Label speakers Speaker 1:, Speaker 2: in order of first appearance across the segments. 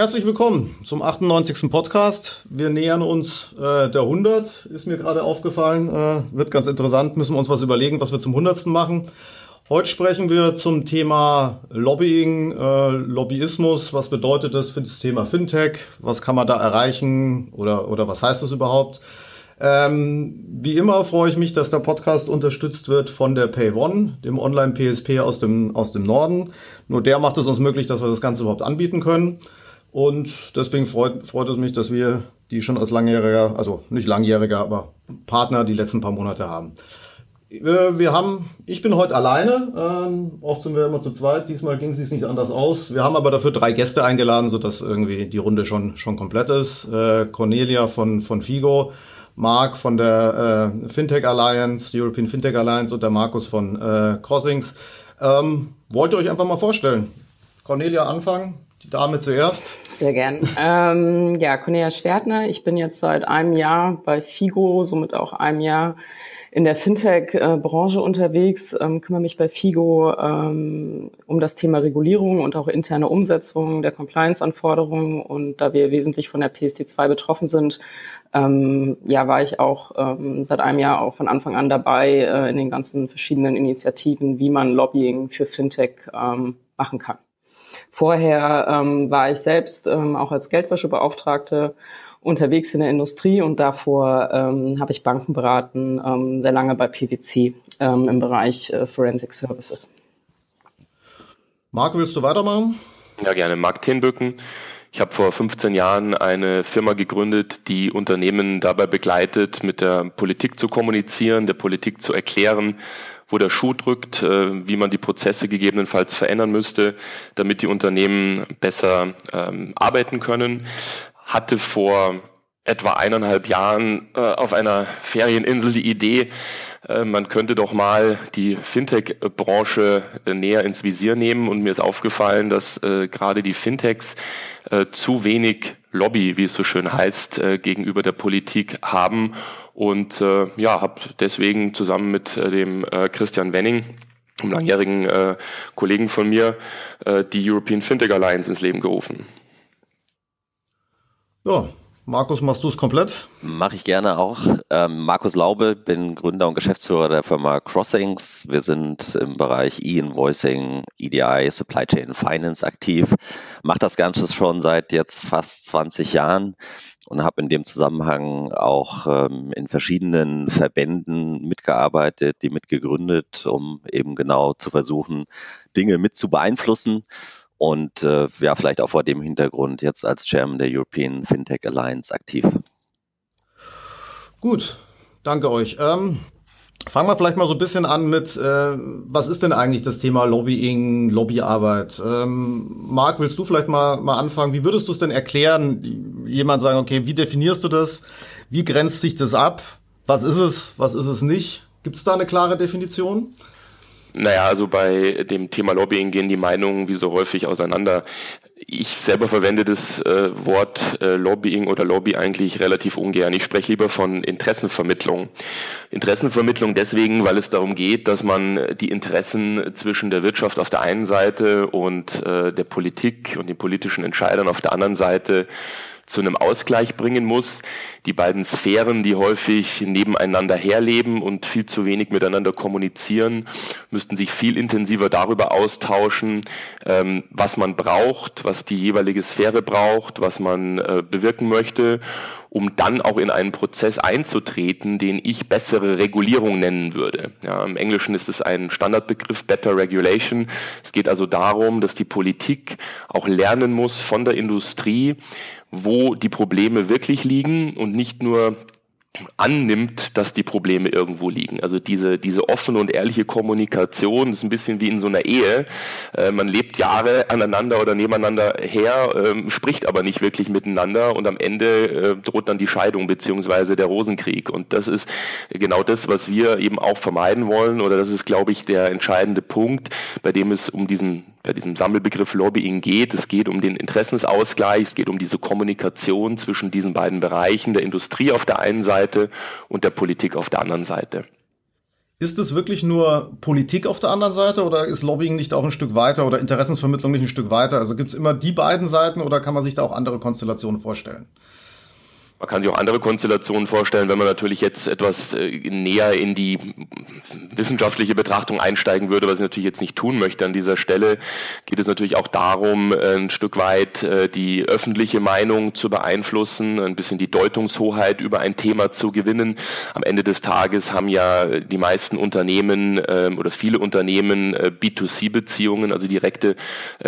Speaker 1: Herzlich willkommen zum 98. Podcast. Wir nähern uns äh, der 100, ist mir gerade aufgefallen. Äh, wird ganz interessant, müssen wir uns was überlegen, was wir zum 100. machen. Heute sprechen wir zum Thema Lobbying, äh, Lobbyismus. Was bedeutet das für das Thema Fintech? Was kann man da erreichen oder, oder was heißt das überhaupt? Ähm, wie immer freue ich mich, dass der Podcast unterstützt wird von der PayOne, dem Online-PSP aus dem, aus dem Norden. Nur der macht es uns möglich, dass wir das Ganze überhaupt anbieten können. Und deswegen freut, freut es mich, dass wir die schon als langjähriger, also nicht langjähriger, aber Partner die letzten paar Monate haben. Wir haben, ich bin heute alleine, ähm, oft sind wir immer zu zweit, diesmal ging es nicht anders aus. Wir haben aber dafür drei Gäste eingeladen, sodass irgendwie die Runde schon, schon komplett ist. Äh, Cornelia von, von Figo, Marc von der äh, Fintech Alliance, European Fintech Alliance und der Markus von äh, Crossings. Ähm, wollt ihr euch einfach mal vorstellen? Cornelia anfangen, die Dame zuerst.
Speaker 2: Sehr gern. ähm, ja, Cornelia Schwertner, ich bin jetzt seit einem Jahr bei Figo, somit auch einem Jahr in der Fintech-Branche unterwegs, ähm, kümmere mich bei FIGO ähm, um das Thema Regulierung und auch interne Umsetzung der Compliance-Anforderungen. Und da wir wesentlich von der PSD2 betroffen sind, ähm, ja, war ich auch ähm, seit einem Jahr auch von Anfang an dabei äh, in den ganzen verschiedenen Initiativen, wie man Lobbying für Fintech ähm, machen kann. Vorher ähm, war ich selbst ähm, auch als Geldwäschebeauftragte unterwegs in der Industrie und davor ähm, habe ich Banken beraten, ähm, sehr lange bei PwC ähm, im Bereich äh, Forensic Services.
Speaker 1: Marc, willst du weitermachen?
Speaker 3: Ja, gerne. Marc Tenböcken. Ich habe vor 15 Jahren eine Firma gegründet, die Unternehmen dabei begleitet, mit der Politik zu kommunizieren, der Politik zu erklären, wo der Schuh drückt, äh, wie man die Prozesse gegebenenfalls verändern müsste, damit die Unternehmen besser ähm, arbeiten können. Hatte vor etwa eineinhalb Jahren äh, auf einer Ferieninsel die Idee, man könnte doch mal die Fintech-Branche äh, näher ins Visier nehmen. Und mir ist aufgefallen, dass äh, gerade die Fintechs äh, zu wenig Lobby, wie es so schön heißt, äh, gegenüber der Politik haben. Und ja, habe deswegen zusammen mit dem Christian Wenning einem langjährigen Kollegen von mir, die European Fintech Alliance ins Leben gerufen.
Speaker 1: Ja, Markus, machst du es komplett?
Speaker 4: Mache ich gerne auch. Ähm, Markus Laube, bin Gründer und Geschäftsführer der Firma Crossings. Wir sind im Bereich E-Invoicing, EDI, Supply Chain Finance aktiv. Mache das Ganze schon seit jetzt fast 20 Jahren und habe in dem Zusammenhang auch ähm, in verschiedenen Verbänden mitgearbeitet, die mitgegründet, um eben genau zu versuchen, Dinge mit zu beeinflussen und äh, ja, vielleicht auch vor dem Hintergrund jetzt als Chairman der European Fintech Alliance aktiv.
Speaker 1: Gut, danke euch. Ähm, fangen wir vielleicht mal so ein bisschen an mit, äh, was ist denn eigentlich das Thema Lobbying, Lobbyarbeit? Ähm, Marc, willst du vielleicht mal, mal anfangen? Wie würdest du es denn erklären? Jemand sagen, okay, wie definierst du das? Wie grenzt sich das ab? Was ist es, was ist es nicht? Gibt es da eine klare Definition?
Speaker 3: Naja, also bei dem Thema Lobbying gehen die Meinungen wie so häufig auseinander. Ich selber verwende das äh, Wort äh, Lobbying oder Lobby eigentlich relativ ungern. Ich spreche lieber von Interessenvermittlung. Interessenvermittlung deswegen, weil es darum geht, dass man die Interessen zwischen der Wirtschaft auf der einen Seite und äh, der Politik und den politischen Entscheidern auf der anderen Seite zu einem Ausgleich bringen muss. Die beiden Sphären, die häufig nebeneinander herleben und viel zu wenig miteinander kommunizieren, müssten sich viel intensiver darüber austauschen, ähm, was man braucht, was die jeweilige Sphäre braucht, was man äh, bewirken möchte um dann auch in einen Prozess einzutreten, den ich bessere Regulierung nennen würde. Ja, Im Englischen ist es ein Standardbegriff, Better Regulation. Es geht also darum, dass die Politik auch lernen muss von der Industrie, wo die Probleme wirklich liegen und nicht nur annimmt, dass die Probleme irgendwo liegen. Also diese, diese offene und ehrliche Kommunikation ist ein bisschen wie in so einer Ehe. Äh, man lebt Jahre aneinander oder nebeneinander her, äh, spricht aber nicht wirklich miteinander und am Ende äh, droht dann die Scheidung beziehungsweise der Rosenkrieg. Und das ist genau das, was wir eben auch vermeiden wollen oder das ist, glaube ich, der entscheidende Punkt, bei dem es um diesen bei diesem Sammelbegriff Lobbying geht. Es geht um den Interessensausgleich, es geht um diese Kommunikation zwischen diesen beiden Bereichen, der Industrie auf der einen Seite und der Politik auf der anderen Seite.
Speaker 1: Ist es wirklich nur Politik auf der anderen Seite oder ist Lobbying nicht auch ein Stück weiter oder Interessensvermittlung nicht ein Stück weiter? Also gibt es immer die beiden Seiten oder kann man sich da auch andere Konstellationen vorstellen?
Speaker 3: Man kann sich auch andere Konstellationen vorstellen, wenn man natürlich jetzt etwas äh, näher in die wissenschaftliche Betrachtung einsteigen würde, was ich natürlich jetzt nicht tun möchte an dieser Stelle, geht es natürlich auch darum, ein Stück weit äh, die öffentliche Meinung zu beeinflussen, ein bisschen die Deutungshoheit über ein Thema zu gewinnen. Am Ende des Tages haben ja die meisten Unternehmen ähm, oder viele Unternehmen äh, B2C-Beziehungen, also direkte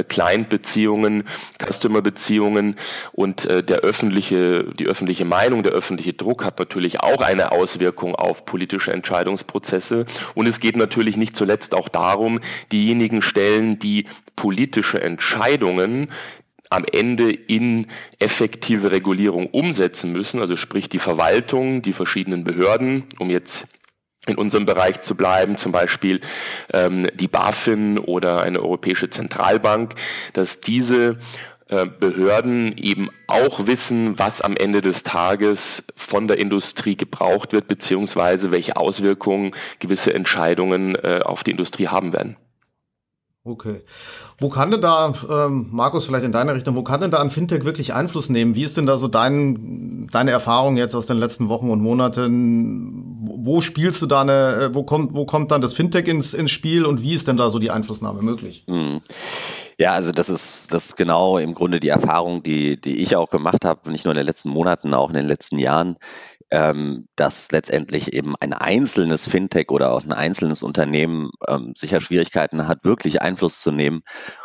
Speaker 3: Client-Beziehungen, Customer-Beziehungen und der öffentliche, die öffentliche öffentliche Meinung, der öffentliche Druck hat natürlich auch eine Auswirkung auf politische Entscheidungsprozesse. Und es geht natürlich nicht zuletzt auch darum, diejenigen Stellen, die politische Entscheidungen am Ende in effektive Regulierung umsetzen müssen, also sprich die Verwaltung, die verschiedenen Behörden, um jetzt in unserem Bereich zu bleiben, zum Beispiel ähm, die BaFin oder eine europäische Zentralbank, dass diese Behörden eben auch wissen, was am Ende des Tages von der Industrie gebraucht wird, beziehungsweise welche Auswirkungen gewisse Entscheidungen äh, auf die Industrie haben werden.
Speaker 1: Okay. Wo kann denn da, ähm, Markus, vielleicht in deine Richtung, wo kann denn da ein Fintech wirklich Einfluss nehmen? Wie ist denn da so dein, deine Erfahrung jetzt aus den letzten Wochen und Monaten? Wo spielst du da eine, äh, wo kommt, wo kommt dann das Fintech ins, ins Spiel und wie ist denn da so die Einflussnahme möglich? Mhm.
Speaker 4: Ja, also das ist das ist genau im Grunde die Erfahrung, die, die ich auch gemacht habe, nicht nur in den letzten Monaten, auch in den letzten Jahren, ähm, dass letztendlich eben ein einzelnes Fintech oder auch ein einzelnes Unternehmen ähm, sicher Schwierigkeiten hat, wirklich Einfluss zu nehmen.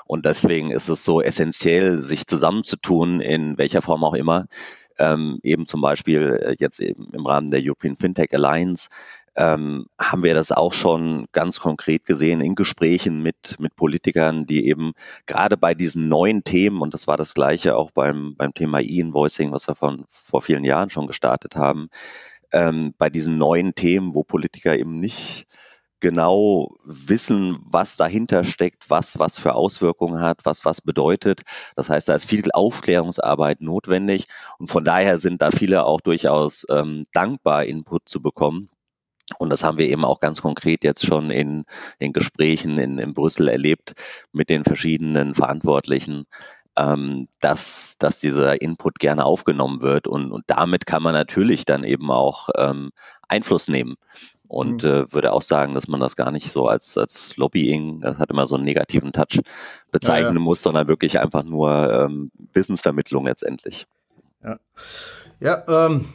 Speaker 4: Und deswegen ist es so essentiell, sich zusammenzutun, in welcher Form auch immer. Ähm, eben zum Beispiel äh, jetzt eben im Rahmen der European Fintech Alliance, ähm, haben wir das auch schon ganz konkret gesehen in Gesprächen mit, mit Politikern, die eben gerade bei diesen neuen Themen, und das war das gleiche auch beim, beim Thema E-Invoicing, was wir von, vor vielen Jahren schon gestartet haben, ähm, bei diesen neuen Themen, wo Politiker eben nicht genau wissen, was dahinter steckt, was was für Auswirkungen hat, was was bedeutet. Das heißt, da ist viel Aufklärungsarbeit notwendig und von daher sind da viele auch durchaus ähm, dankbar, Input zu bekommen. Und das haben wir eben auch ganz konkret jetzt schon in, in Gesprächen in, in Brüssel erlebt mit den verschiedenen Verantwortlichen, ähm, dass, dass dieser Input gerne aufgenommen wird. Und, und damit kann man natürlich dann eben auch ähm, Einfluss nehmen. Und mhm. äh, würde auch sagen, dass man das gar nicht so als, als Lobbying, das hat immer so einen negativen Touch, bezeichnen ja, ja. muss, sondern wirklich einfach nur ähm, Businessvermittlung letztendlich.
Speaker 1: Ja, ja ähm,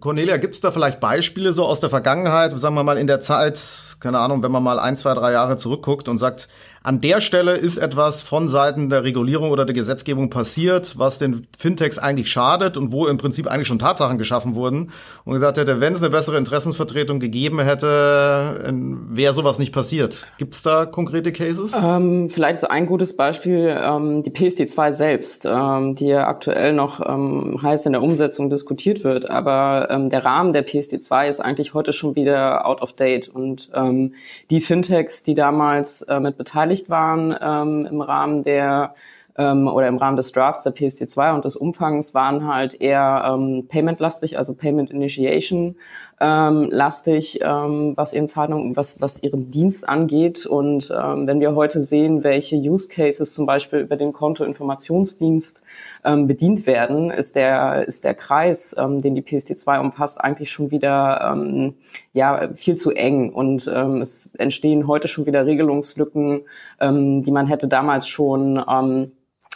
Speaker 1: Cornelia, gibt es da vielleicht Beispiele so aus der Vergangenheit, sagen wir mal in der Zeit, keine Ahnung, wenn man mal ein, zwei, drei Jahre zurückguckt und sagt, an der Stelle ist etwas von Seiten der Regulierung oder der Gesetzgebung passiert, was den Fintechs eigentlich schadet und wo im Prinzip eigentlich schon Tatsachen geschaffen wurden und gesagt hätte, wenn es eine bessere Interessensvertretung gegeben hätte, wäre sowas nicht passiert. Gibt es da konkrete Cases?
Speaker 2: Ähm, vielleicht so ein gutes Beispiel, ähm, die PSD2 selbst, ähm, die ja aktuell noch ähm, heiß in der Umsetzung diskutiert wird, aber ähm, der Rahmen der PSD2 ist eigentlich heute schon wieder out of date und ähm, die Fintechs, die damals äh, mit beteiligt beteiligt waren ähm, im Rahmen der ähm, oder im Rahmen des Drafts der PSD2 und des Umfangs waren halt eher ähm, Payment-lastig, also Payment Initiation ähm, lastig, ähm, was ihren Zahlungen, was, was ihren Dienst angeht. Und ähm, wenn wir heute sehen, welche Use Cases zum Beispiel über den Kontoinformationsdienst ähm, bedient werden, ist der, ist der Kreis, ähm, den die PSD2 umfasst, eigentlich schon wieder ähm, ja, viel zu eng. Und ähm, es entstehen heute schon wieder Regelungslücken, ähm, die man hätte damals schon ähm,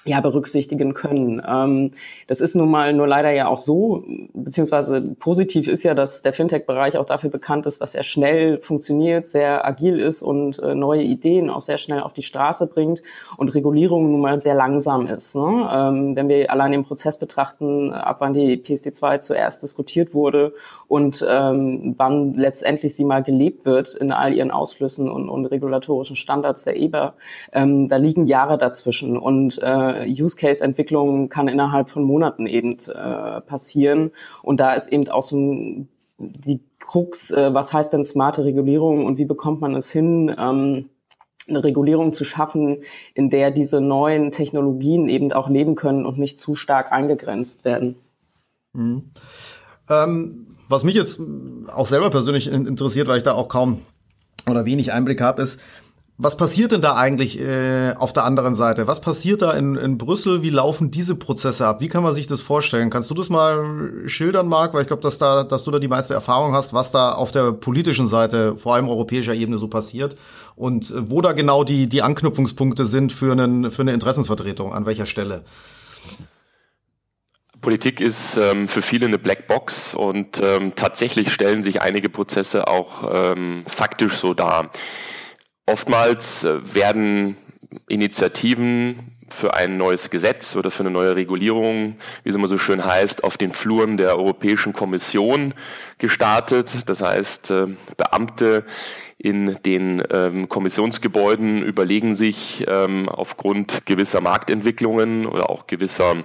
Speaker 2: ja, berücksichtigen können. Ähm, das ist nun mal nur leider ja auch so, beziehungsweise positiv ist ja, dass der Fintech-Bereich auch dafür bekannt ist, dass er schnell funktioniert, sehr agil ist und äh, neue Ideen auch sehr schnell auf die Straße bringt und Regulierung nun mal sehr langsam ist. Ne? Ähm, wenn wir allein den Prozess betrachten, ab wann die PSD2 zuerst diskutiert wurde und ähm, wann letztendlich sie mal gelebt wird in all ihren Ausflüssen und, und regulatorischen Standards der EBA, ähm, da liegen Jahre dazwischen und äh, Use Case Entwicklung kann innerhalb von Monaten eben äh, passieren und da ist eben auch so die Krux, äh, was heißt denn smarte Regulierung und wie bekommt man es hin? Ähm, eine Regulierung zu schaffen, in der diese neuen Technologien eben auch leben können und nicht zu stark eingegrenzt werden.
Speaker 1: Mhm. Ähm, was mich jetzt auch selber persönlich interessiert, weil ich da auch kaum oder wenig Einblick habe, ist, was passiert denn da eigentlich äh, auf der anderen Seite? Was passiert da in, in Brüssel? Wie laufen diese Prozesse ab? Wie kann man sich das vorstellen? Kannst du das mal schildern, Marc? Weil ich glaube, dass, da, dass du da die meiste Erfahrung hast, was da auf der politischen Seite, vor allem europäischer Ebene, so passiert und äh, wo da genau die, die Anknüpfungspunkte sind für, einen, für eine Interessensvertretung, an welcher Stelle.
Speaker 3: Politik ist ähm, für viele eine Blackbox und ähm, tatsächlich stellen sich einige Prozesse auch ähm, faktisch so dar. Oftmals äh, werden Initiativen für ein neues Gesetz oder für eine neue Regulierung, wie es immer so schön heißt, auf den Fluren der Europäischen Kommission gestartet. Das heißt, äh, Beamte in den ähm, Kommissionsgebäuden überlegen sich ähm, aufgrund gewisser Marktentwicklungen oder auch gewisser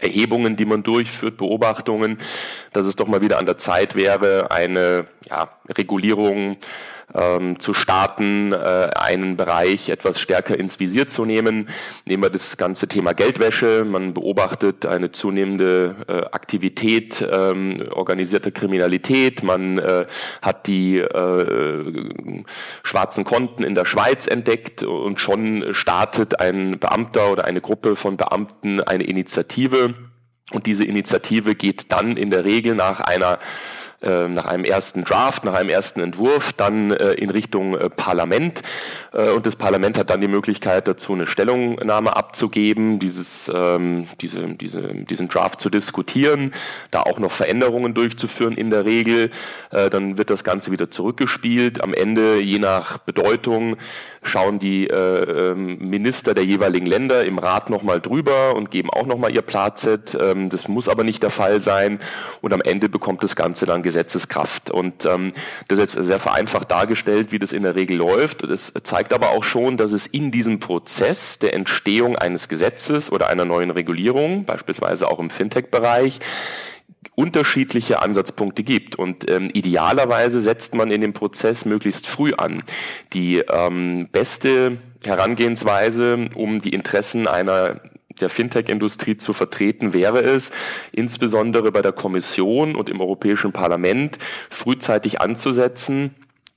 Speaker 3: Erhebungen, die man durchführt, Beobachtungen, dass es doch mal wieder an der Zeit wäre, eine ja, Regulierung ähm, zu starten, äh, einen Bereich etwas stärker ins Visier zu nehmen. Nehmen wir das ganze Thema Geldwäsche. Man beobachtet eine zunehmende äh, Aktivität ähm, organisierter Kriminalität. Man äh, hat die äh, schwarzen Konten in der Schweiz entdeckt und schon startet ein Beamter oder eine Gruppe von Beamten eine Initiative. Und diese Initiative geht dann in der Regel nach einer nach einem ersten Draft, nach einem ersten Entwurf, dann äh, in Richtung äh, Parlament. Äh, und das Parlament hat dann die Möglichkeit dazu, eine Stellungnahme abzugeben, dieses, ähm, diese, diese, diesen Draft zu diskutieren, da auch noch Veränderungen durchzuführen in der Regel. Äh, dann wird das Ganze wieder zurückgespielt. Am Ende, je nach Bedeutung, schauen die äh, ähm, Minister der jeweiligen Länder im Rat nochmal drüber und geben auch nochmal ihr Plazet. Ähm, das muss aber nicht der Fall sein. Und am Ende bekommt das Ganze dann Gesetzeskraft. Und ähm, das ist jetzt sehr vereinfacht dargestellt, wie das in der Regel läuft. Das zeigt aber auch schon, dass es in diesem Prozess der Entstehung eines Gesetzes oder einer neuen Regulierung, beispielsweise auch im Fintech-Bereich, unterschiedliche Ansatzpunkte gibt. Und ähm, idealerweise setzt man in dem Prozess möglichst früh an. Die ähm, beste Herangehensweise, um die Interessen einer der Fintech-Industrie zu vertreten, wäre es, insbesondere bei der Kommission und im Europäischen Parlament frühzeitig anzusetzen,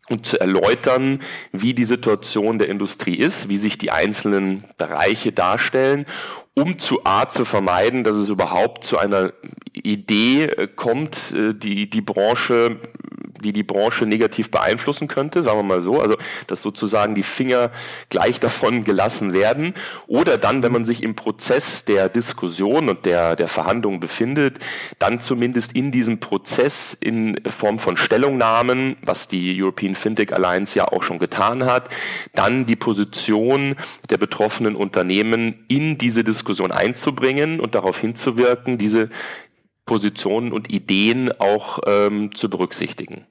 Speaker 3: und zu erläutern, wie die Situation der Industrie ist, wie sich die einzelnen Bereiche darstellen, um zu A zu vermeiden, dass es überhaupt zu einer Idee äh, kommt, äh, die die Branche die die Branche negativ beeinflussen könnte, sagen wir mal so, also dass sozusagen die Finger gleich davon gelassen werden. Oder dann, wenn man sich im Prozess der Diskussion und der, der Verhandlungen befindet, dann zumindest in diesem Prozess in Form von Stellungnahmen, was die European Fintech Alliance ja auch schon getan hat, dann die Position der betroffenen Unternehmen in diese Diskussion einzubringen und darauf hinzuwirken, diese Positionen und Ideen auch ähm, zu berücksichtigen.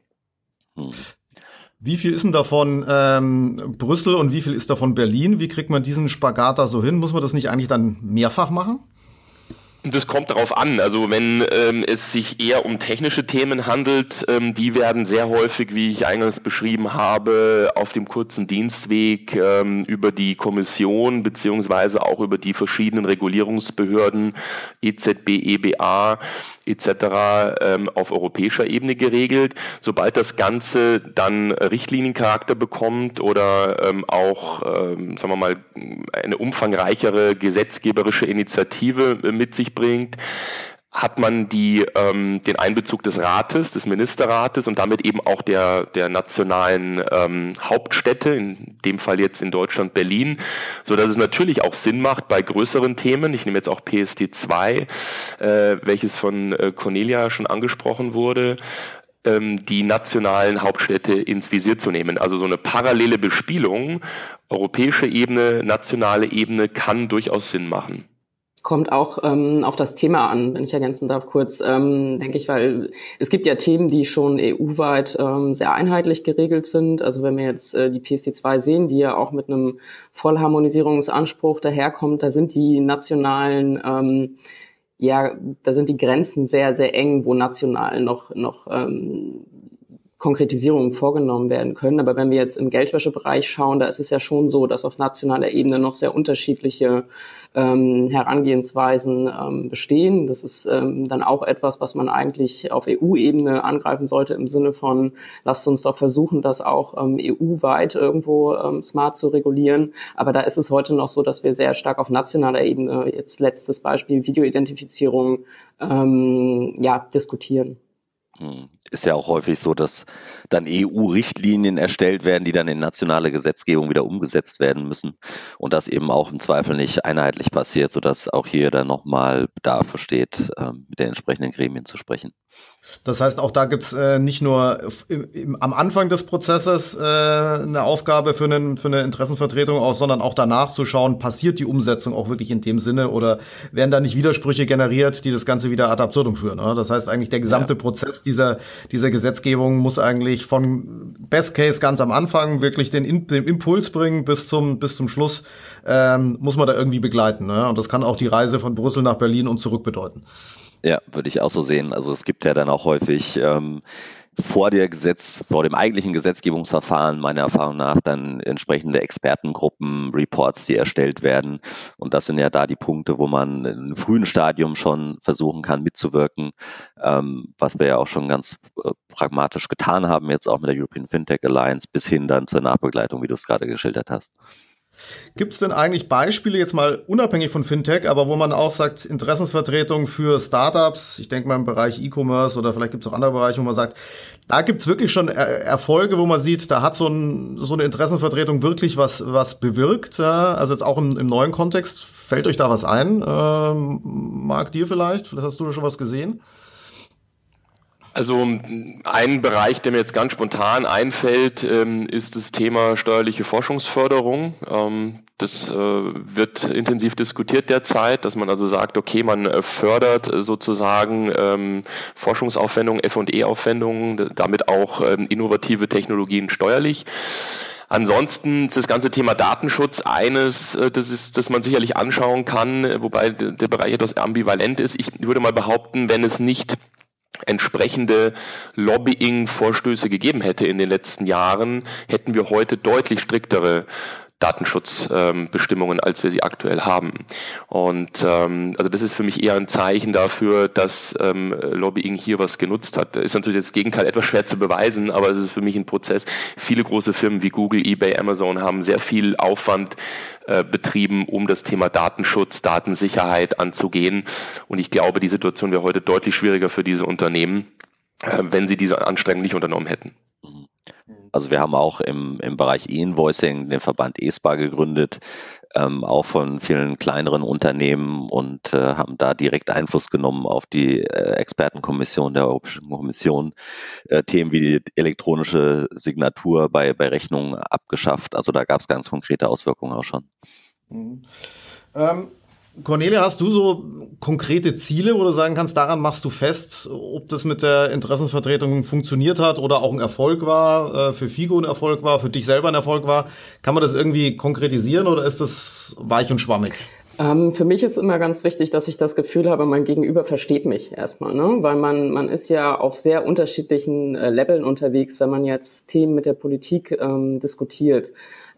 Speaker 1: Wie viel ist denn davon ähm, Brüssel und wie viel ist davon Berlin? Wie kriegt man diesen Spagat da so hin? Muss man das nicht eigentlich dann mehrfach machen?
Speaker 3: Das kommt darauf an. Also wenn ähm, es sich eher um technische Themen handelt, ähm, die werden sehr häufig, wie ich eingangs beschrieben habe, auf dem kurzen Dienstweg ähm, über die Kommission beziehungsweise auch über die verschiedenen Regulierungsbehörden EZB, EBA etc. Ähm, auf europäischer Ebene geregelt. Sobald das Ganze dann Richtliniencharakter bekommt oder ähm, auch, ähm, sagen wir mal, eine umfangreichere gesetzgeberische Initiative äh, mit sich bringt, hat man die, ähm, den Einbezug des Rates, des Ministerrates und damit eben auch der, der nationalen ähm, Hauptstädte, in dem Fall jetzt in Deutschland Berlin, so dass es natürlich auch Sinn macht bei größeren Themen. Ich nehme jetzt auch PSD 2, äh, welches von äh, Cornelia schon angesprochen wurde, ähm, die nationalen Hauptstädte ins Visier zu nehmen. Also so eine parallele Bespielung, europäische Ebene, nationale Ebene kann durchaus Sinn machen
Speaker 2: kommt auch ähm, auf das Thema an, wenn ich ergänzen darf, kurz, ähm, denke ich, weil es gibt ja Themen, die schon EU-weit ähm, sehr einheitlich geregelt sind. Also wenn wir jetzt äh, die PSD2 sehen, die ja auch mit einem Vollharmonisierungsanspruch daherkommt, da sind die nationalen ähm, ja, da sind die Grenzen sehr, sehr eng, wo national noch, noch ähm, Konkretisierungen vorgenommen werden können. Aber wenn wir jetzt im Geldwäschebereich schauen, da ist es ja schon so, dass auf nationaler Ebene noch sehr unterschiedliche ähm, Herangehensweisen ähm, bestehen. Das ist ähm, dann auch etwas, was man eigentlich auf EU-Ebene angreifen sollte im Sinne von, lasst uns doch versuchen, das auch ähm, EU-weit irgendwo ähm, smart zu regulieren. Aber da ist es heute noch so, dass wir sehr stark auf nationaler Ebene, jetzt letztes Beispiel Videoidentifizierung, ähm, ja, diskutieren.
Speaker 4: Hm. Ist ja auch häufig so, dass dann EU-Richtlinien erstellt werden, die dann in nationale Gesetzgebung wieder umgesetzt werden müssen und das eben auch im Zweifel nicht einheitlich passiert, sodass auch hier dann nochmal Bedarf besteht, ähm, mit den entsprechenden Gremien zu sprechen.
Speaker 1: Das heißt, auch da gibt's äh, nicht nur im, im, am Anfang des Prozesses äh, eine Aufgabe für, einen, für eine Interessensvertretung, auch, sondern auch danach zu schauen, passiert die Umsetzung auch wirklich in dem Sinne oder werden da nicht Widersprüche generiert, die das Ganze wieder ad absurdum führen. Ne? Das heißt eigentlich, der gesamte ja. Prozess dieser, dieser Gesetzgebung muss eigentlich von Best Case ganz am Anfang wirklich den, den Impuls bringen bis zum, bis zum Schluss, ähm, muss man da irgendwie begleiten. Ne? Und das kann auch die Reise von Brüssel nach Berlin und zurück bedeuten.
Speaker 4: Ja, würde ich auch so sehen. Also es gibt ja dann auch häufig ähm, vor der Gesetz, vor dem eigentlichen Gesetzgebungsverfahren meiner Erfahrung nach dann entsprechende Expertengruppen, Reports, die erstellt werden. Und das sind ja da die Punkte, wo man einem frühen Stadium schon versuchen kann, mitzuwirken, ähm, was wir ja auch schon ganz äh, pragmatisch getan haben, jetzt auch mit der European Fintech Alliance, bis hin dann zur Nachbegleitung, wie du es gerade geschildert hast.
Speaker 1: Gibt es denn eigentlich Beispiele, jetzt mal unabhängig von Fintech, aber wo man auch sagt, Interessensvertretung für Startups, ich denke mal im Bereich E-Commerce oder vielleicht gibt es auch andere Bereiche, wo man sagt, da gibt es wirklich schon er Erfolge, wo man sieht, da hat so, ein, so, eine Interessenvertretung wirklich was, was bewirkt. Ja? Also jetzt auch im, im, neuen Kontext, fällt euch da was ein? Ähm, Marc, dir vielleicht? Vielleicht hast du da schon was gesehen?
Speaker 3: Also ein Bereich, der mir jetzt ganz spontan einfällt, ähm, ist das Thema steuerliche Forschungsförderung. Ähm, das äh, wird intensiv diskutiert derzeit, dass man also sagt, okay, man äh, fördert sozusagen ähm, Forschungsaufwendungen, F&E-Aufwendungen, damit auch innovative Technologien steuerlich. Ansonsten ist das ganze Thema Datenschutz eines, äh, das ist, das man sicherlich anschauen kann, wobei der Bereich etwas ambivalent ist. Ich würde mal behaupten, wenn es nicht entsprechende Lobbying-Vorstöße gegeben hätte in den letzten Jahren, hätten wir heute deutlich striktere Datenschutzbestimmungen, ähm, als wir sie aktuell haben. Und ähm, also das ist für mich eher ein Zeichen dafür, dass ähm, Lobbying hier was genutzt hat. Ist natürlich das Gegenteil etwas schwer zu beweisen, aber es ist für mich ein Prozess. Viele große Firmen wie Google, eBay, Amazon haben sehr viel Aufwand äh, betrieben, um das Thema Datenschutz, Datensicherheit anzugehen. Und ich glaube, die Situation wäre heute deutlich schwieriger für diese Unternehmen, äh, wenn sie diese Anstrengungen nicht unternommen hätten.
Speaker 4: Also wir haben auch im, im Bereich E-Invoicing den Verband ESPA gegründet, ähm, auch von vielen kleineren Unternehmen und äh, haben da direkt Einfluss genommen auf die äh, Expertenkommission der Europäischen Kommission, äh, Themen wie die elektronische Signatur bei, bei Rechnungen abgeschafft. Also da gab es ganz konkrete Auswirkungen auch schon.
Speaker 1: Mhm. Ähm, Cornelia, hast du so konkrete Ziele, wo du sagen kannst, daran machst du fest, ob das mit der Interessensvertretung funktioniert hat oder auch ein Erfolg war, äh, für Figo ein Erfolg war, für dich selber ein Erfolg war? Kann man das irgendwie konkretisieren oder ist das weich und schwammig?
Speaker 2: Ähm, für mich ist immer ganz wichtig, dass ich das Gefühl habe, mein Gegenüber versteht mich erstmal, ne? weil man, man ist ja auf sehr unterschiedlichen äh, Leveln unterwegs, wenn man jetzt Themen mit der Politik ähm, diskutiert.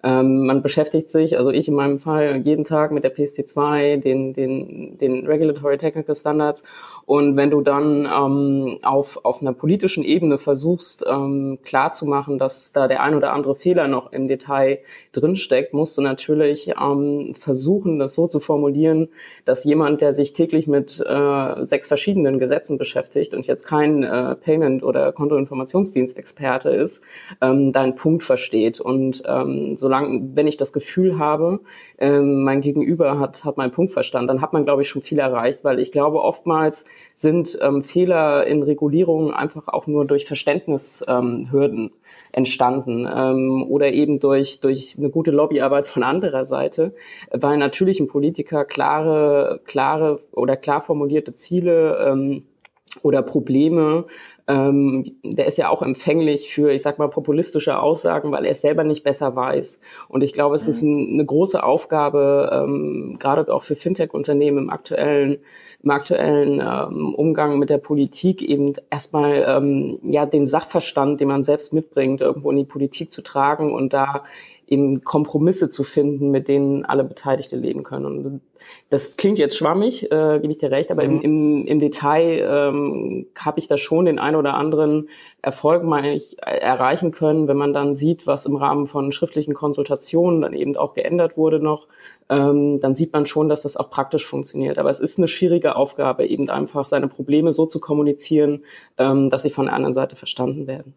Speaker 2: Ähm, man beschäftigt sich, also ich in meinem Fall, jeden Tag mit der PST2, den, den, den Regulatory Technical Standards und wenn du dann ähm, auf, auf einer politischen Ebene versuchst, ähm, klarzumachen, dass da der ein oder andere Fehler noch im Detail drinsteckt, musst du natürlich ähm, versuchen, das so zu formulieren, dass jemand, der sich täglich mit äh, sechs verschiedenen Gesetzen beschäftigt und jetzt kein äh, Payment- oder Kontoinformationsdienstexperte ist, ähm, deinen Punkt versteht. Und ähm, solange, wenn ich das Gefühl habe, ähm, mein Gegenüber hat, hat meinen Punkt verstanden, dann hat man, glaube ich, schon viel erreicht, weil ich glaube, oftmals sind ähm, Fehler in Regulierungen einfach auch nur durch Verständnishürden ähm, entstanden ähm, oder eben durch, durch eine gute Lobbyarbeit von anderer Seite, weil natürlich ein Politiker klare, klare oder klar formulierte Ziele ähm, oder Probleme, ähm, der ist ja auch empfänglich für, ich sag mal, populistische Aussagen, weil er es selber nicht besser weiß. Und ich glaube, es ist mhm. ein, eine große Aufgabe, ähm, gerade auch für Fintech-Unternehmen im aktuellen im aktuellen ähm, Umgang mit der Politik eben erstmal ähm, ja den Sachverstand, den man selbst mitbringt, irgendwo in die Politik zu tragen und da eben Kompromisse zu finden, mit denen alle Beteiligte leben können. Und das klingt jetzt schwammig, äh, gebe ich dir recht, aber mhm. im, im, Detail ähm, habe ich da schon den ein oder anderen Erfolg meine ich, erreichen können, wenn man dann sieht, was im Rahmen von schriftlichen Konsultationen dann eben auch geändert wurde noch ähm, dann sieht man schon, dass das auch praktisch funktioniert. Aber es ist eine schwierige Aufgabe, eben einfach seine Probleme so zu kommunizieren, ähm, dass sie von der anderen Seite verstanden werden.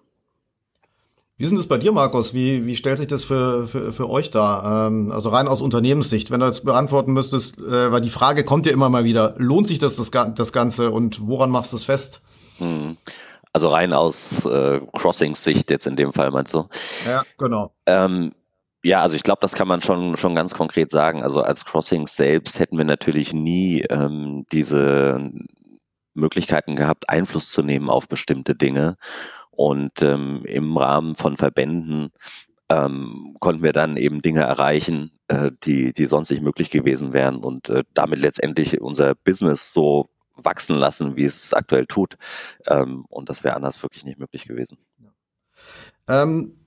Speaker 1: Wie ist denn das bei dir, Markus? Wie, wie stellt sich das für, für, für euch dar? Ähm, also rein aus Unternehmenssicht, wenn du jetzt beantworten müsstest, äh, weil die Frage kommt ja immer mal wieder, lohnt sich das, das, das Ganze und woran machst du es fest? Hm.
Speaker 4: Also rein aus äh, Crossings-Sicht jetzt in dem Fall meinst du?
Speaker 1: Ja, genau.
Speaker 4: Ähm, ja, also ich glaube, das kann man schon, schon ganz konkret sagen. Also als Crossings selbst hätten wir natürlich nie ähm, diese Möglichkeiten gehabt, Einfluss zu nehmen auf bestimmte Dinge. Und ähm, im Rahmen von Verbänden ähm, konnten wir dann eben Dinge erreichen, äh, die, die sonst nicht möglich gewesen wären und äh, damit letztendlich unser Business so wachsen lassen, wie es aktuell tut. Ähm, und das wäre anders wirklich nicht möglich gewesen.
Speaker 1: Ähm,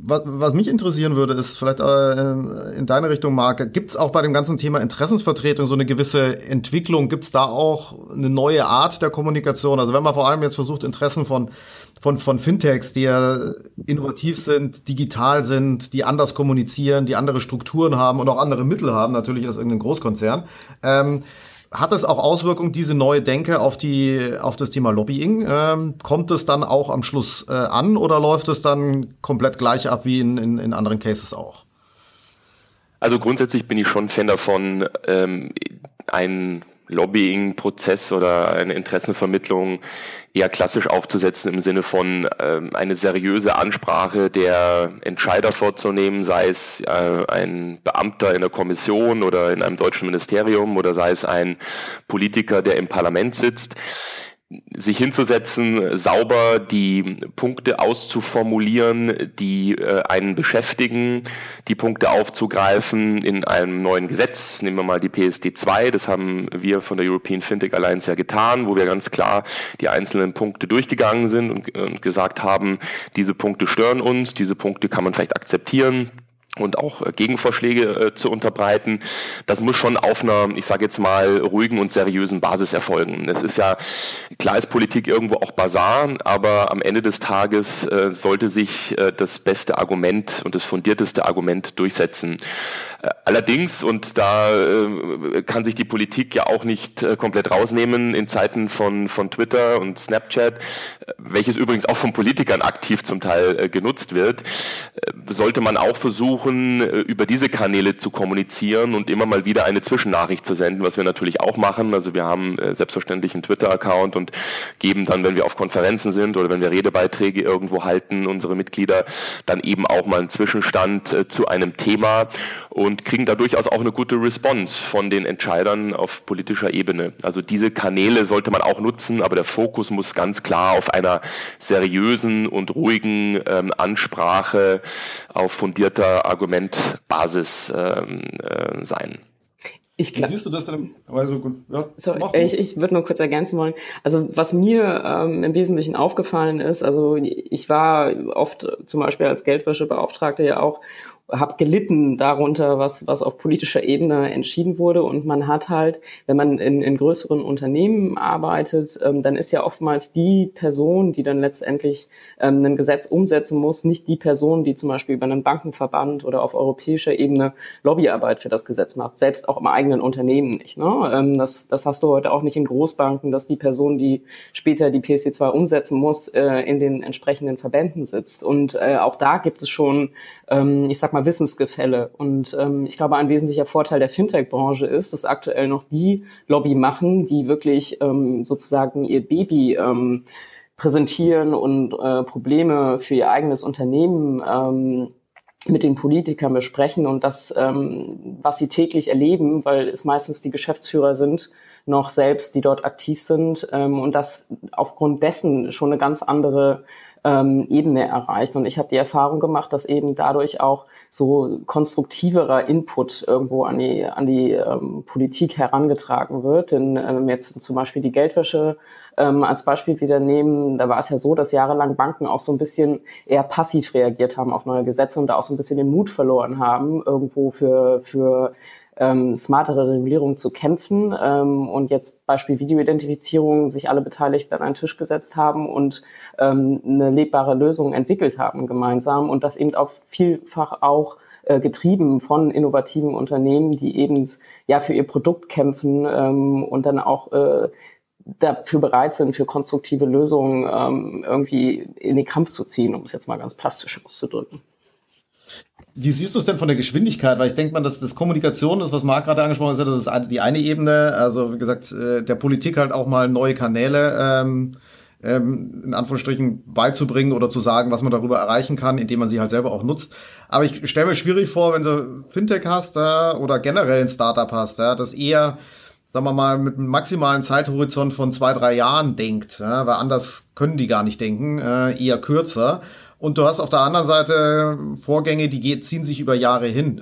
Speaker 1: was, was mich interessieren würde, ist vielleicht äh, in deine Richtung, Marc, gibt es auch bei dem ganzen Thema Interessensvertretung so eine gewisse Entwicklung? Gibt es da auch eine neue Art der Kommunikation? Also wenn man vor allem jetzt versucht, Interessen von, von, von Fintechs, die ja innovativ sind, digital sind, die anders kommunizieren, die andere Strukturen haben und auch andere Mittel haben, natürlich als irgendein Großkonzern, ähm, hat es auch Auswirkungen, diese neue Denke auf, die, auf das Thema Lobbying? Ähm, kommt es dann auch am Schluss äh, an oder läuft es dann komplett gleich ab wie in, in, in anderen Cases auch?
Speaker 3: Also grundsätzlich bin ich schon Fan davon, ähm, ein Lobbying-Prozess oder eine Interessenvermittlung eher klassisch aufzusetzen im Sinne von ähm, eine seriöse Ansprache der Entscheider vorzunehmen, sei es äh, ein Beamter in der Kommission oder in einem deutschen Ministerium oder sei es ein Politiker, der im Parlament sitzt sich hinzusetzen, sauber die Punkte auszuformulieren, die äh, einen beschäftigen, die Punkte aufzugreifen in einem neuen Gesetz. Nehmen wir mal die PSD 2, das haben wir von der European Fintech Alliance ja getan, wo wir ganz klar die einzelnen Punkte durchgegangen sind und, und gesagt haben, diese Punkte stören uns, diese Punkte kann man vielleicht akzeptieren und auch äh, Gegenvorschläge äh, zu unterbreiten. Das muss schon auf einer, ich sage jetzt mal, ruhigen und seriösen Basis erfolgen. Es ist ja, klar ist Politik irgendwo auch Basar, aber am Ende des Tages äh, sollte sich äh, das beste Argument und das fundierteste Argument durchsetzen. Äh, allerdings, und da äh, kann sich die Politik ja auch nicht komplett rausnehmen in Zeiten von, von Twitter und Snapchat, welches übrigens auch von Politikern aktiv zum Teil genutzt wird, sollte man auch versuchen, versuchen, äh, über diese Kanäle zu kommunizieren und immer mal wieder eine Zwischennachricht zu senden, was wir natürlich auch machen. Also wir haben äh, selbstverständlich einen Twitter-Account und geben dann, wenn wir auf Konferenzen sind oder wenn wir Redebeiträge irgendwo halten, unsere Mitglieder dann eben auch mal einen Zwischenstand äh, zu einem Thema und kriegen da durchaus auch eine gute Response von den Entscheidern auf politischer Ebene. Also diese Kanäle sollte man auch nutzen, aber der Fokus muss ganz klar auf einer seriösen und ruhigen ähm, Ansprache auf fundierter Argumentbasis ähm, äh, sein.
Speaker 2: Ich Wie siehst du das denn? Also gut, ja, so, ich, ich würde nur kurz ergänzen wollen. Also was mir ähm, im Wesentlichen aufgefallen ist, also ich war oft zum Beispiel als Geldwäschebeauftragte ja auch habe gelitten darunter, was, was auf politischer Ebene entschieden wurde. Und man hat halt, wenn man in, in größeren Unternehmen arbeitet, ähm, dann ist ja oftmals die Person, die dann letztendlich ähm, ein Gesetz umsetzen muss, nicht die Person, die zum Beispiel über einen Bankenverband oder auf europäischer Ebene Lobbyarbeit für das Gesetz macht, selbst auch im eigenen Unternehmen nicht. Ne? Ähm, das, das hast du heute auch nicht in Großbanken, dass die Person, die später die PSD2 umsetzen muss, äh, in den entsprechenden Verbänden sitzt. Und äh, auch da gibt es schon, ähm, ich sag mal, Wissensgefälle. Und ähm, ich glaube, ein wesentlicher Vorteil der Fintech-Branche ist, dass aktuell noch die Lobby machen, die wirklich ähm, sozusagen ihr Baby ähm, präsentieren und äh, Probleme für ihr eigenes Unternehmen ähm, mit den Politikern besprechen und das, ähm, was sie täglich erleben, weil es meistens die Geschäftsführer sind, noch selbst, die dort aktiv sind ähm, und das aufgrund dessen schon eine ganz andere ähm, Ebene erreicht. Und ich habe die Erfahrung gemacht, dass eben dadurch auch so konstruktiverer Input irgendwo an die, an die ähm, Politik herangetragen wird. Denn ähm, jetzt zum Beispiel die Geldwäsche ähm, als Beispiel wieder nehmen, da war es ja so, dass jahrelang Banken auch so ein bisschen eher passiv reagiert haben auf neue Gesetze und da auch so ein bisschen den Mut verloren haben, irgendwo für, für ähm, smartere Regulierung zu kämpfen ähm, und jetzt Beispiel Videoidentifizierung sich alle Beteiligten an einen Tisch gesetzt haben und ähm, eine lebbare Lösung entwickelt haben gemeinsam und das eben auch vielfach auch äh, getrieben von innovativen Unternehmen, die eben ja für ihr Produkt kämpfen ähm, und dann auch äh, dafür bereit sind, für konstruktive Lösungen ähm, irgendwie in den Kampf zu ziehen, um es jetzt mal ganz plastisch auszudrücken.
Speaker 1: Wie siehst du es denn von der Geschwindigkeit? Weil ich denke mal, dass das Kommunikation ist, was Marc gerade angesprochen hat, das ist die eine Ebene. Also wie gesagt, äh, der Politik halt auch mal neue Kanäle ähm, ähm, in Anführungsstrichen beizubringen oder zu sagen, was man darüber erreichen kann, indem man sie halt selber auch nutzt. Aber ich stelle mir schwierig vor, wenn du Fintech hast äh, oder generell ein Startup hast, ja, das eher, sagen wir mal, mit einem maximalen Zeithorizont von zwei, drei Jahren denkt, ja, weil anders können die gar nicht denken, äh, eher kürzer. Und du hast auf der anderen Seite Vorgänge, die ziehen sich über Jahre hin.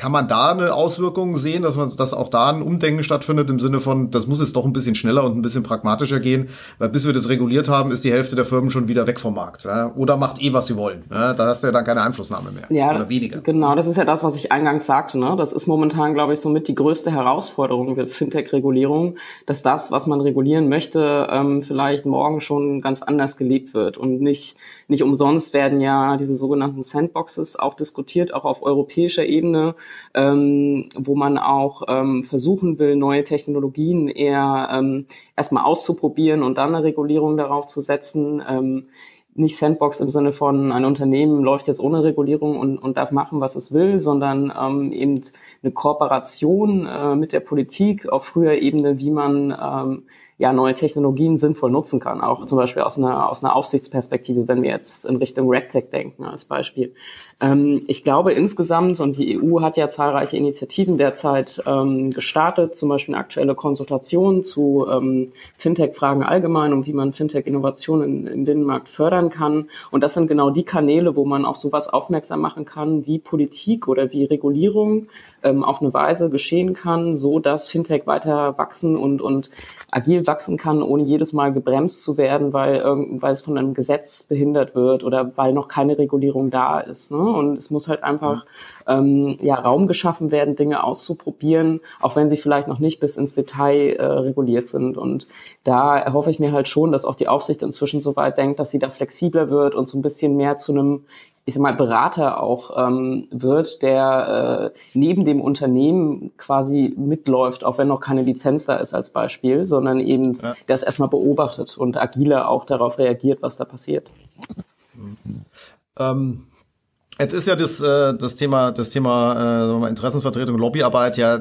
Speaker 1: Kann man da eine Auswirkung sehen, dass man, dass auch da ein Umdenken stattfindet im Sinne von, das muss jetzt doch ein bisschen schneller und ein bisschen pragmatischer gehen, weil bis wir das reguliert haben, ist die Hälfte der Firmen schon wieder weg vom Markt. Ja? Oder macht eh, was sie wollen. Ja? Da hast du ja dann keine Einflussnahme mehr.
Speaker 2: Ja, oder weniger. Genau, das ist ja das, was ich eingangs sagte. Ne? Das ist momentan, glaube ich, somit die größte Herausforderung für Fintech-Regulierung, dass das, was man regulieren möchte, ähm, vielleicht morgen schon ganz anders gelebt wird und nicht nicht umsonst werden ja diese sogenannten Sandboxes auch diskutiert, auch auf europäischer Ebene, ähm, wo man auch ähm, versuchen will, neue Technologien eher ähm, erstmal auszuprobieren und dann eine Regulierung darauf zu setzen. Ähm, nicht Sandbox im Sinne von ein Unternehmen läuft jetzt ohne Regulierung und, und darf machen, was es will, sondern ähm, eben eine Kooperation äh, mit der Politik auf früher Ebene, wie man ähm, ja, neue Technologien sinnvoll nutzen kann. Auch zum Beispiel aus einer, aus einer Aufsichtsperspektive, wenn wir jetzt in Richtung RegTech denken als Beispiel. Ähm, ich glaube insgesamt, und die EU hat ja zahlreiche Initiativen derzeit ähm, gestartet, zum Beispiel eine aktuelle Konsultation zu ähm, Fintech-Fragen allgemein und wie man Fintech-Innovationen im Binnenmarkt fördern kann. Und das sind genau die Kanäle, wo man auf sowas aufmerksam machen kann, wie Politik oder wie Regulierung ähm, auf eine Weise geschehen kann, so dass Fintech weiter wachsen und, und agil wachsen kann, ohne jedes Mal gebremst zu werden, weil, weil es von einem Gesetz behindert wird oder weil noch keine Regulierung da ist. Ne? Und es muss halt einfach ähm, ja, Raum geschaffen werden, Dinge auszuprobieren, auch wenn sie vielleicht noch nicht bis ins Detail äh, reguliert sind. Und da erhoffe ich mir halt schon, dass auch die Aufsicht inzwischen so weit denkt, dass sie da flexibler wird und so ein bisschen mehr zu einem ich sag mal, Berater auch ähm, wird, der äh, neben dem Unternehmen quasi mitläuft, auch wenn noch keine Lizenz da ist als Beispiel, sondern eben ja. das erstmal beobachtet und agiler auch darauf reagiert, was da passiert.
Speaker 1: Ähm, Jetzt ist ja das, äh, das Thema, das Thema äh, Interessenvertretung, Lobbyarbeit ja